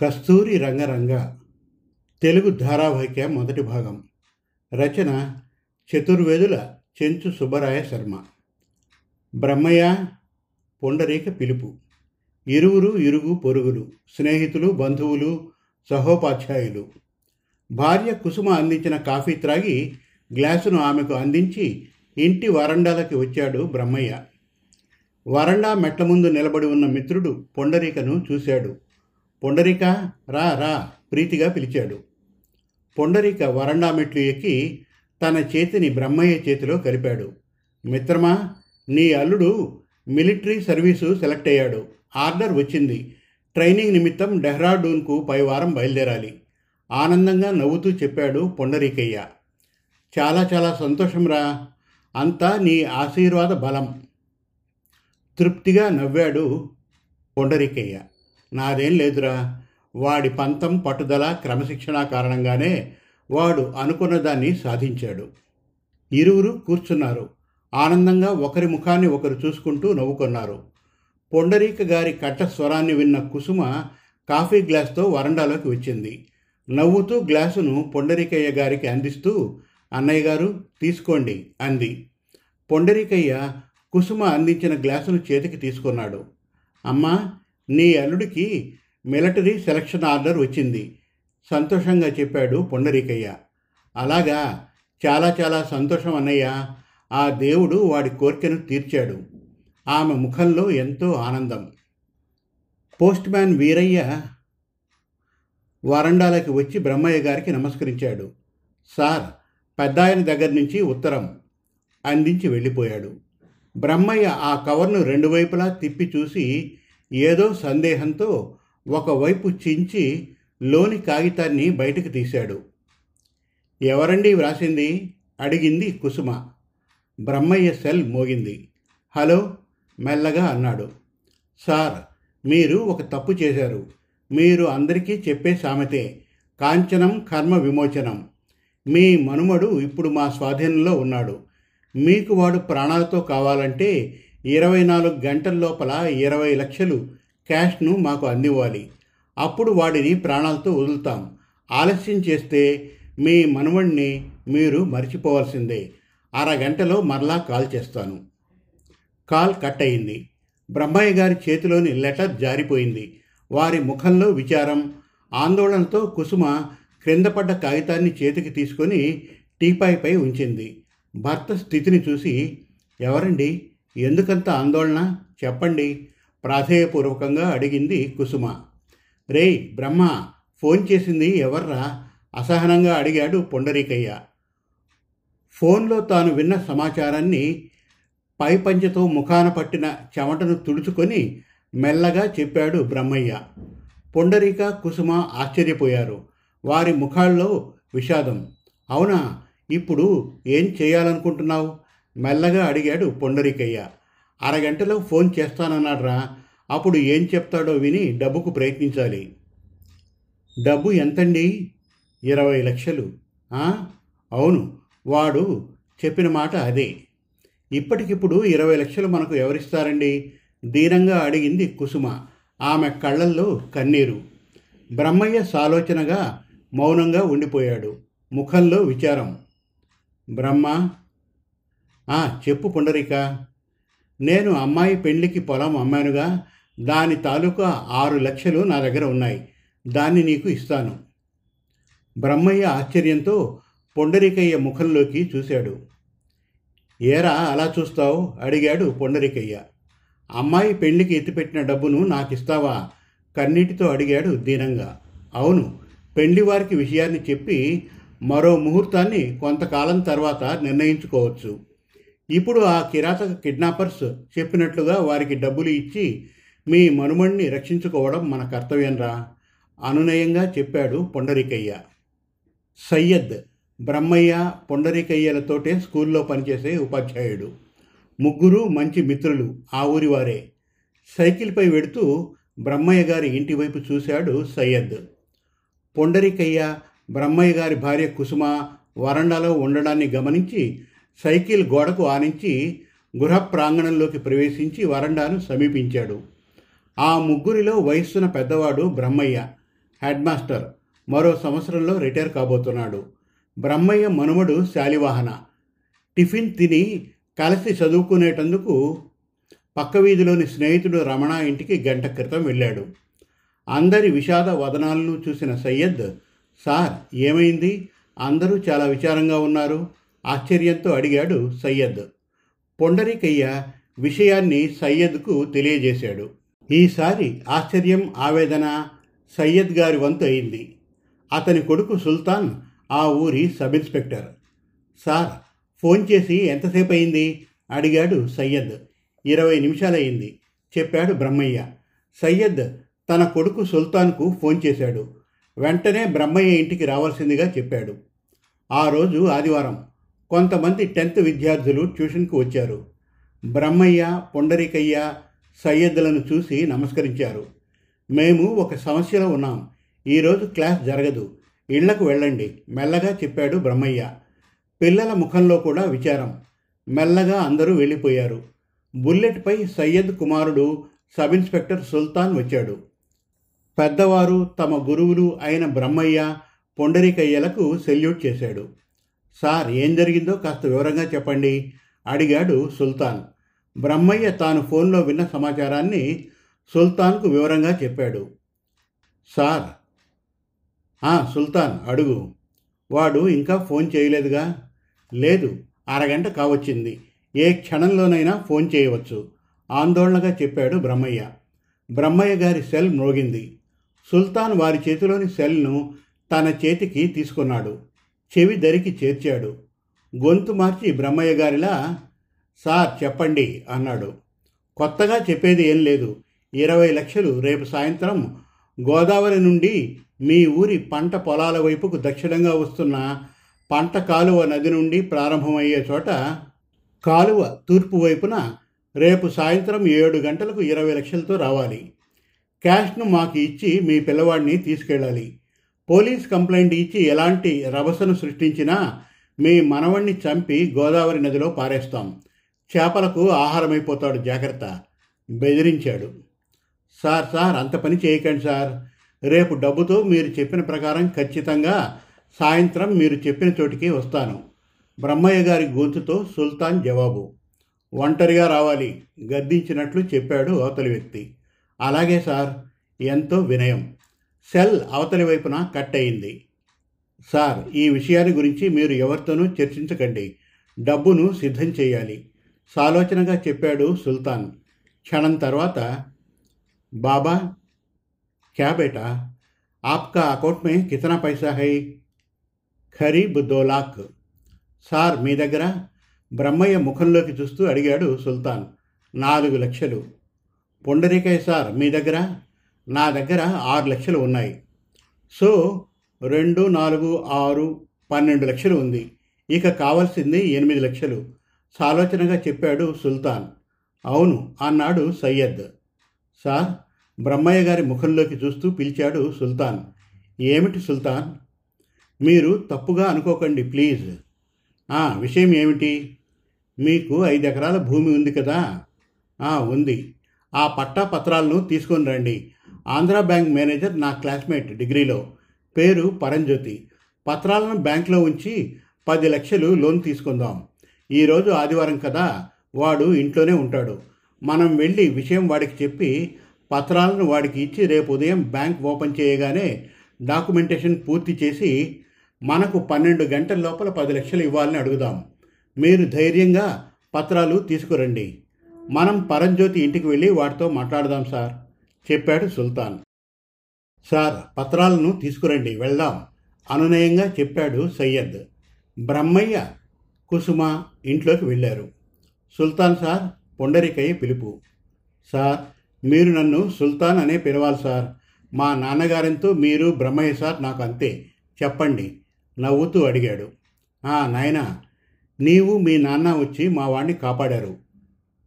కస్తూరి రంగరంగ తెలుగు ధారావాహిక మొదటి భాగం. రచన చతుర్వేదుల చెంచు సుబ్బరాయ శర్మ. బ్రహ్మయ్య పొండరీక పిలుపు. ఇరువురు ఇరుగు పొరుగులు స్నేహితులు బంధువులు సహోపాధ్యాయులు. భార్య కుసుమ అందించిన కాఫీ త్రాగి గ్లాసును ఆమెకు అందించి ఇంటి వరండాలకి వచ్చాడు బ్రహ్మయ్య. వరండా మెట్ల ముందు నిలబడి ఉన్న మిత్రుడు పొండరీకను చూశాడు. పొండరిక రా రా ప్రీతిగా పిలిచాడు. పొండరిక వరండా మెట్లు ఎక్కి తన చేతిని బ్రహ్మయ్య చేతిలో కలిపాడు. మిత్రమా నీ అల్లుడు మిలిటరీ సర్వీసు సెలెక్ట్ అయ్యాడు. ఆర్డర్ వచ్చింది. ట్రైనింగ్ నిమిత్తం డెహ్రాడూన్కు పై వారం బయలుదేరాలి. ఆనందంగా నవ్వుతూ చెప్పాడు పొండరీకయ్య. చాలా చాలా సంతోషంరా అంతా నీ ఆశీర్వాద బలం. తృప్తిగా నవ్వాడు పొండరీకయ్య. నాదేం లేదురా. వాడి పంతం పట్టుదల క్రమశిక్షణ కారణంగానే వాడు అనుకున్న దాన్ని సాధించాడు. ఇరువురు కూర్చున్నారు. ఆనందంగా ఒకరి ముఖాన్ని ఒకరు చూసుకుంటూ నవ్వుకున్నారు. పొండరీక గారి కట్ట స్వరాన్ని విన్న కుసుమ కాఫీ గ్లాస్తో వరండాలోకి వచ్చింది. నవ్వుతూ గ్లాసును పొండరీకయ్య గారికి అందిస్తూ అన్నయ్య గారు తీసుకోండి అంది. పొండరీకయ్య కుసుమ అందించిన గ్లాసును చేతికి తీసుకున్నాడు. అమ్మా నీ అల్లుడికి మిలిటరీ సెలక్షన్ ఆర్డర్ వచ్చింది. సంతోషంగా చెప్పాడు పొండరీకయ్య. అలాగా? చాలా చాలా సంతోషం అన్నయ్య. ఆ దేవుడు వాడి కోరికను తీర్చాడు. ఆమె ముఖంలో ఎంతో ఆనందం. పోస్ట్ మ్యాన్ వీరయ్య వరండాలకి వచ్చి బ్రహ్మయ్య గారికి నమస్కరించాడు. సార్ పెద్దాయన దగ్గర నుంచి ఉత్తరం అందించి వెళ్ళిపోయాడు. బ్రహ్మయ్య ఆ కవర్ను రెండు వైపులా తిప్పి చూసి ఏదో సందేహంతో ఒకవైపు చించి లోని కాగితాన్ని బయటకు తీశాడు. ఎవరండి వ్రాసింది? అడిగింది కుసుమ. బ్రహ్మయ్య సెల్ మోగింది. హలో? మెల్లగా అన్నాడు. సార్ మీరు ఒక తప్పు చేశారు. మీరు అందరికీ చెప్పే సామెతే కాంచనం కర్మ విమోచనం. మీ మనుమడు ఇప్పుడు మా స్వాధీనంలో ఉన్నాడు. మీకు వాడు ప్రాణాలతో కావాలంటే ఇరవై నాలుగు గంటల లోపల ఇరవై లక్షలు క్యాష్ను మాకు అందివ్వాలి. అప్పుడు వాడిని ప్రాణాలతో వదులుతాం. ఆలస్యం చేస్తే మీ మనవణ్ణి మీరు మర్చిపోవాల్సిందే. అరగంటలో మరలా కాల్ చేస్తాను. కాల్ కట్ అయింది. బ్రహ్మయ్య గారి చేతిలోని లెటర్ జారిపోయింది. వారి ముఖంలో విచారం ఆందోళనతో కుసుమ క్రిందపడ్డ కాగితాన్ని చేతికి తీసుకొని టీపాయిపై ఉంచింది. భర్త స్థితిని చూసి ఎవరండి? ఎందుకంత ఆందోళన? చెప్పండి. ప్రాధేయపూర్వకంగా అడిగింది కుసుమ. రేయ్ బ్రహ్మ ఫోన్ చేసింది ఎవర్రా? అసహనంగా అడిగాడు పొండరీకయ్య. ఫోన్లో తాను విన్న సమాచారాన్ని పై పంచెతో ముఖాన పట్టిన చెమటను తుడుచుకొని మెల్లగా చెప్పాడు బ్రహ్మయ్య. పొండరీక కుసుమ ఆశ్చర్యపోయారు. వారి ముఖాల్లో విషాదం. అవునా? ఇప్పుడు ఏం చేయాలనుకుంటున్నావు? మెల్లగా అడిగాడు పొండరికయ్య. అరగంటలో ఫోన్ చేస్తానన్నాడ్రా. అప్పుడు ఏం చెప్తాడో విని డబ్బుకు ప్రయత్నించాలి. డబ్బు ఎంతండి? ఇరవై లక్షలు. అవును వాడు చెప్పిన మాట అదే. ఇప్పటికిప్పుడు ఇరవై లక్షలు మనకు ఎవరిస్తారండి? దీనంగా అడిగింది కుసుమ. ఆమె కళ్ళల్లో కన్నీరు. బ్రహ్మయ్య సాలోచనగా మౌనంగా ఉండిపోయాడు. ముఖంలో విచారం. బ్రహ్మ చెప్పు పుండరిక. నేను అమ్మాయి పెళ్ళికి పొలం అమ్మానుగా దాని తాలూకా ఆరు లక్షలు నా దగ్గర ఉన్నాయి. దాన్ని నీకు ఇస్తాను. బ్రహ్మయ్య ఆశ్చర్యంతో పొండరికయ్య ముఖంలోకి చూశాడు. ఏరా అలా చూస్తావు? అడిగాడు పొండరికయ్య. అమ్మాయి పెళ్ళికి ఎత్తిపెట్టిన డబ్బును నాకిస్తావా? కన్నీటితో అడిగాడు దీనంగా. అవును పెళ్ళి వారికి విషయాన్ని చెప్పి మరో ముహూర్తాన్ని కొంతకాలం తర్వాత నిర్ణయించుకోవచ్చు. ఇప్పుడు ఆ కిరాతక కిడ్నాపర్స్ చెప్పినట్లుగా వారికి డబ్బులు ఇచ్చి మీ మనుమణ్ణి రక్షించుకోవడం మన కర్తవ్యంరా అనునయంగా చెప్పాడు పొండరికయ్య. సయ్యద్ బ్రహ్మయ్య పొండరికయ్యలతోటే స్కూల్లో పనిచేసే ఉపాధ్యాయుడు. ముగ్గురు మంచి మిత్రులు ఆ ఊరి వారే. సైకిల్పై వెడుతూ బ్రహ్మయ్య గారి ఇంటి వైపు చూశాడు సయ్యద్. పొండరికయ్య బ్రహ్మయ్య గారి భార్య కుసుమ వరండాలో ఉండడాన్ని గమనించి సైకిల్ గోడకు ఆనించి గృహ ప్రాంగణంలోకి ప్రవేశించి వరండాను సమీపించాడు. ఆ ముగ్గురిలో వయస్సున పెద్దవాడు బ్రహ్మయ్య హెడ్ మాస్టర్ మరో సంవత్సరంలో రిటైర్ కాబోతున్నాడు. బ్రహ్మయ్య మనుమడు శాలివాహన. టిఫిన్ తిని కలిసి చదువుకునేటందుకు పక్క వీధిలోని స్నేహితుడు రమణ ఇంటికి గంట క్రితం వెళ్ళాడు. అందరి విషాద వదనాలను చూసిన సయ్యద్ సార్ ఏమైంది? అందరూ చాలా విచారంగా ఉన్నారు. ఆశ్చర్యంతో అడిగాడు సయ్యద్. పొండరికయ్య విషయాన్ని సయ్యద్కు తెలియజేశాడు. ఈసారి ఆశ్చర్యం ఆవేదన సయ్యద్ గారి వంతు అయింది. అతని కొడుకు సుల్తాన్ ఆ ఊరి సబ్ ఇన్స్పెక్టర్. సార్ ఫోన్ చేసి ఎంతసేపు అయింది? అడిగాడు సయ్యద్. ఇరవై నిమిషాలయ్యింది చెప్పాడు బ్రహ్మయ్య. సయ్యద్ తన కొడుకు సుల్తాన్కు ఫోన్ చేశాడు. వెంటనే బ్రహ్మయ్య ఇంటికి రావాల్సిందిగా చెప్పాడు. ఆ రోజు ఆదివారం. కొంతమంది టెన్త్ విద్యార్థులు ట్యూషన్కు వచ్చారు. బ్రహ్మయ్య పొండరికయ్య సయ్యద్లను చూసి నమస్కరించారు. మేము ఒక సమస్యలో ఉన్నాం. ఈరోజు క్లాస్ జరగదు. ఇళ్ళకు వెళ్ళండి మెల్లగా చెప్పాడు బ్రహ్మయ్య. పిల్లల ముఖంలో కూడా విచారం. మెల్లగా అందరూ వెళ్ళిపోయారు. బుల్లెట్పై సయ్యద్ కుమారుడు సబ్ ఇన్స్పెక్టర్ సుల్తాన్ వచ్చాడు. పెద్దవారు తమ గురువులు అయిన బ్రహ్మయ్య పొండరికయ్యలకు సెల్యూట్ చేశాడు. సార్ ఏం జరిగిందో కాస్త వివరంగా చెప్పండి అడిగాడు సుల్తాన్. బ్రహ్మయ్య తాను ఫోన్లో విన్న సమాచారాన్ని సుల్తాన్కు వివరంగా చెప్పాడు. సార్. సుల్తాన్ అడుగు. వాడు ఇంకా ఫోన్ చేయలేదుగా? లేదు అరగంట కావచ్చింది. ఏ క్షణంలోనైనా ఫోన్ చేయవచ్చు ఆందోళనగా చెప్పాడు బ్రహ్మయ్య. బ్రహ్మయ్య గారి సెల్ మ్రోగింది సుల్తాన్ వారి చేతిలోని సెల్ను తన చేతికి తీసుకున్నాడు. చెవి దరికి చేర్చాడు. గొంతు మార్చి బ్రహ్మయ్య గారిలా సార్ చెప్పండి అన్నాడు. కొత్తగా చెప్పేది ఏం లేదు. ఇరవై లక్షలు రేపు సాయంత్రం గోదావరి నుండి మీ ఊరి పంట పొలాల వైపుకు దక్షిణంగా వస్తున్న పంట కాలువ నది నుండి ప్రారంభమయ్యే చోట కాలువ తూర్పు వైపున రేపు సాయంత్రం ఏడు గంటలకు ఇరవై లక్షలతో రావాలి. క్యాష్ను మాకు ఇచ్చి మీ పిల్లవాడిని తీసుకెళ్ళాలి. పోలీస్ కంప్లైంట్ ఇచ్చి ఎలాంటి రభసను సృష్టించినా మీ మనవణ్ణి చంపి గోదావరి నదిలో పారేస్తాం. చేపలకు ఆహారమైపోతాడు జాగ్రత్త. బెదిరించాడు. సార్ సార్ అంత పని చేయకండి సార్. రేపు డబ్బుతో మీరు చెప్పిన ప్రకారం ఖచ్చితంగా సాయంత్రం మీరు చెప్పిన చోటికి వస్తాను. బ్రహ్మయ్య గారి గొంతుతో సుల్తాన్ జవాబు. ఒంటరిగా రావాలి. గద్దించినట్లు చెప్పాడు అవతలి వ్యక్తి. అలాగే సార్ ఎంతో వినయం. సెల్ అవతలి వైపున కట్ అయింది సార్ ఈ విషయాన్ని గురించి మీరు ఎవరితోనూ చర్చించకండి డబ్బును సిద్ధం చేయాలి సాలోచనగా చెప్పాడు సుల్తాన్ క్షణం తర్వాత బాబా क्या बेटा आपका अकाउंट में कितना पैसा है ఖరీబ్ దో లాక్ సార్ మీ దగ్గర బ్రహ్మయ్య ముఖంలోకి చూస్తూ అడిగాడు సుల్తాన్ నాలుగు లక్షలు పొండరికాయ సార్ మీ దగ్గర నా దగ్గర ఆరు లక్షలు ఉన్నాయి. సో రెండు నాలుగు ఆరు పన్నెండు లక్షలు ఉంది. ఇక కావాల్సింది ఎనిమిది లక్షలు. సాలోచనగా చెప్పాడు సుల్తాన్. అవును అన్నాడు సయ్యద్. సార్ బ్రహ్మయ్య గారి ముఖంలోకి చూస్తూ పిలిచాడు సుల్తాన్. ఏమిటి సుల్తాన్? మీరు తప్పుగా అనుకోకండి ప్లీజ్. ఆ విషయం ఏమిటి? మీకు ఐదు ఎకరాల భూమి ఉంది కదా? ఆ ఉంది. ఆ పట్టా పత్రాలను తీసుకొని రండి. ఆంధ్రా బ్యాంక్ మేనేజర్ నా క్లాస్మేట్ డిగ్రీలో. పేరు పరంజ్యోతి. పత్రాలను బ్యాంక్లో ఉంచి పది లక్షలు లోన్ తీసుకుందాం. ఈరోజు ఆదివారం కదా వాడు ఇంట్లోనే ఉంటాడు. మనం వెళ్ళి విషయం వాడికి చెప్పి పత్రాలను వాడికి ఇచ్చి రేపు ఉదయం బ్యాంక్ ఓపెన్ చేయగానే డాక్యుమెంటేషన్ పూర్తి చేసి మనకు పన్నెండు గంటల లోపల పది లక్షలు ఇవ్వాలని అడుగుదాం. మీరు ధైర్యంగా పత్రాలు తీసుకురండి. మనం పరంజ్యోతి ఇంటికి వెళ్ళి వాటితో మాట్లాడదాం సార్. చెప్పాడు సుల్తాన్. సార్ పత్రాలను తీసుకురండి వెళ్దాం అనునయంగా చెప్పాడు సయ్యద్. బ్రహ్మయ్య కుసుమ ఇంట్లోకి వెళ్ళారు. సుల్తాన్ సార్ పొండరికయ్య పిలుపు. సార్ మీరు నన్ను సుల్తాన్ అనే పిలవాలి సార్. మా నాన్నగారంతో మీరు బ్రహ్మయ్య సార్ నాకు అంతే చెప్పండి నవ్వుతూ అడిగాడు. ఆ నాయనా నీవు మీ నాన్న వచ్చి మా వాడిని కాపాడారు.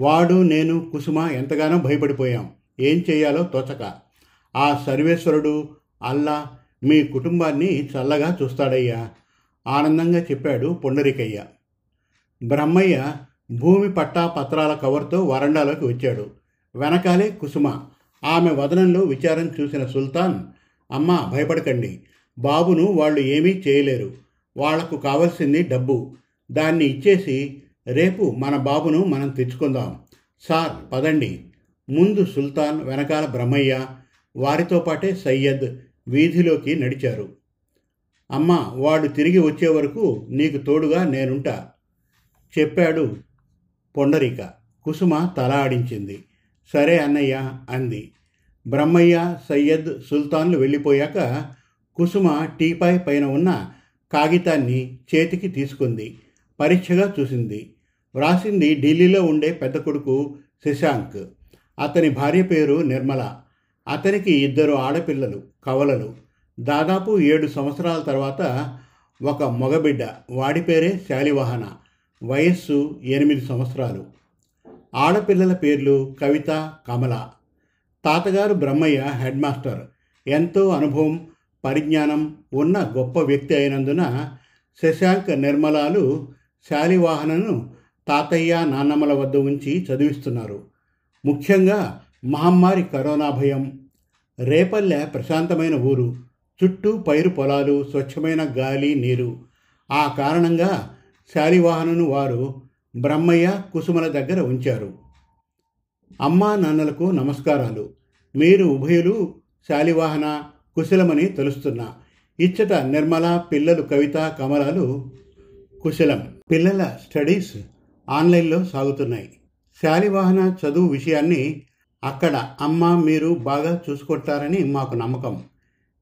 వాడు నేను కుసుమ ఎంతగానో భయపడిపోయాం. ఏం చేయాలో తోచక. ఆ సర్వేశ్వరుడు అల్లా మీ కుటుంబాన్ని చల్లగా చూస్తాడయ్యా ఆనందంగా చెప్పాడు పొండరికయ్య. బ్రహ్మయ్య భూమి పట్టా పత్రాల కవర్తో వరండాలోకి వచ్చాడు. వెనకాలే కుసుమ. ఆమె వదనంలో విచారం చూసిన సుల్తాన్ అమ్మా భయపడకండి. బాబును వాళ్ళు ఏమీ చేయలేరు. వాళ్ళకు కావలసింది డబ్బు. దాన్ని ఇచ్చేసి రేపు మన బాబును మనం తెచ్చుకుందాం. సార్ పదండి. ముందు సుల్తాన్ వెనకాల బ్రహ్మయ్య వారితో పాటే సయ్యద్ వీధిలోకి నడిచారు. అమ్మా వాడు తిరిగి వచ్చే వరకు నీకు తోడుగా నేనుంటా. చెప్పాడు పొండరిక. కుసుమ తల ఆడించింది. సరే అన్నయ్య అంది. బ్రహ్మయ్య సయ్యద్ సుల్తాన్లు వెళ్ళిపోయాక కుసుమ టీపాయ్ పైన ఉన్న కాగితాన్ని చేతికి తీసుకుంది. పరీక్షగా చూసింది. వ్రాసింది ఢిల్లీలో ఉండే పెద్ద కొడుకు శశాంక్. అతని భార్య పేరు నిర్మల. అతనికి ఇద్దరు ఆడపిల్లలు కవలలు. దాదాపు ఏడు సంవత్సరాల తర్వాత ఒక మగబిడ్డ. వాడి పేరే శాలివాహన. వయస్సు ఎనిమిది సంవత్సరాలు. ఆడపిల్లల పేర్లు కవిత కమల. తాతగారు బ్రహ్మయ్య హెడ్ మాస్టర్. ఎంతో అనుభవం పరిజ్ఞానం ఉన్న గొప్ప వ్యక్తి అయినందున శశాంక్ నిర్మలాలు శాలివాహనను తాతయ్య నాన్నమ్మల వద్ద ఉంచి చదివిస్తున్నారు. ముఖ్యంగా మహమ్మారి కరోనా భయం రేపల్లె ప్రశాంతమైన ఊరు చుట్టూ పైరు పొలాలు స్వచ్ఛమైన గాలి నీరు. ఆ కారణంగా శాలివాహనను వారు బ్రహ్మయ్య కుసుమల దగ్గర ఉంచారు. అమ్మా నాన్నలకు నమస్కారాలు. మీరు ఉభయులు శాలివాహన కుశలమని తెలుస్తున్నా ఇచ్చట నిర్మల పిల్లలు కవిత కమలాలు కుశలం. పిల్లల స్టడీస్ ఆన్లైన్లో సాగుతున్నాయి. శాలివాహన చదువు విషయాన్ని అక్కడ అమ్మ మీరు బాగా చూసుకుంటారని మాకు నమ్మకం.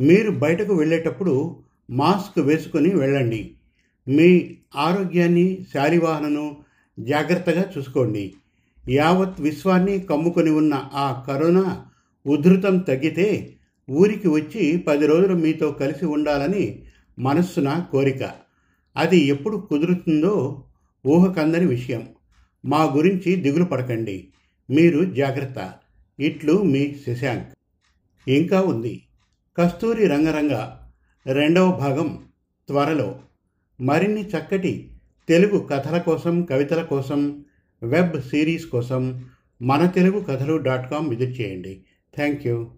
మీరు బయటకు వెళ్ళేటప్పుడు మాస్క్ వేసుకుని వెళ్ళండి. మీ ఆరోగ్యాన్ని శాలివాహనను జాగ్రత్తగా చూసుకోండి. యావత్ విశ్వాన్ని కమ్ముకొని ఉన్న ఆ కరోనా ఉధృతం తగ్గితే ఊరికి వచ్చి పది రోజులు మీతో కలిసి ఉండాలని మనస్సున కోరిక. అది ఎప్పుడు కుదురుతుందో ఊహకందని విషయం. మా గురించి దిగులు పడకండి. మీరు జాగ్రత్త. ఇట్లు మీ శశాంక్. ఇంకా ఉంది. కస్తూరి రంగరంగ. రెండవ భాగం. త్వరలో. మరిన్ని చక్కటి తెలుగు కథల కోసం కవితల కోసం వెబ్ సిరీస్ కోసం మన తెలుగు కథలు డాట్ కామ్ విజిట్ చేయండి. Thank you.